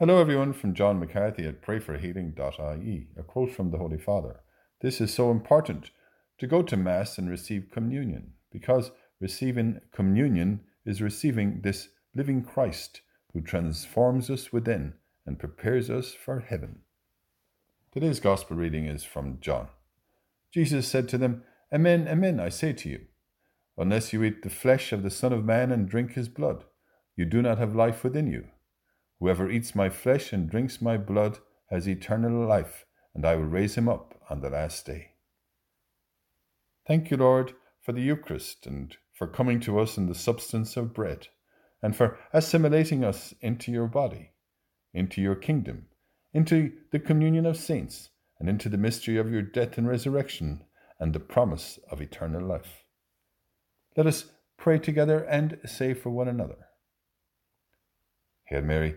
Hello, everyone, from John McCarthy at prayforhealing.ie. A quote from the Holy Father. This is so important to go to Mass and receive communion, because receiving communion is receiving this living Christ who transforms us within and prepares us for heaven. Today's Gospel reading is from John. Jesus said to them, Amen, amen, I say to you, unless you eat the flesh of the Son of Man and drink his blood, you do not have life within you. Whoever eats my flesh and drinks my blood has eternal life, and I will raise him up on the last day. Thank you, Lord, for the Eucharist and for coming to us in the substance of bread, and for assimilating us into your body, into your kingdom, into the communion of saints, and into the mystery of your death and resurrection, and the promise of eternal life. Let us pray together and say for one another Hail Mary,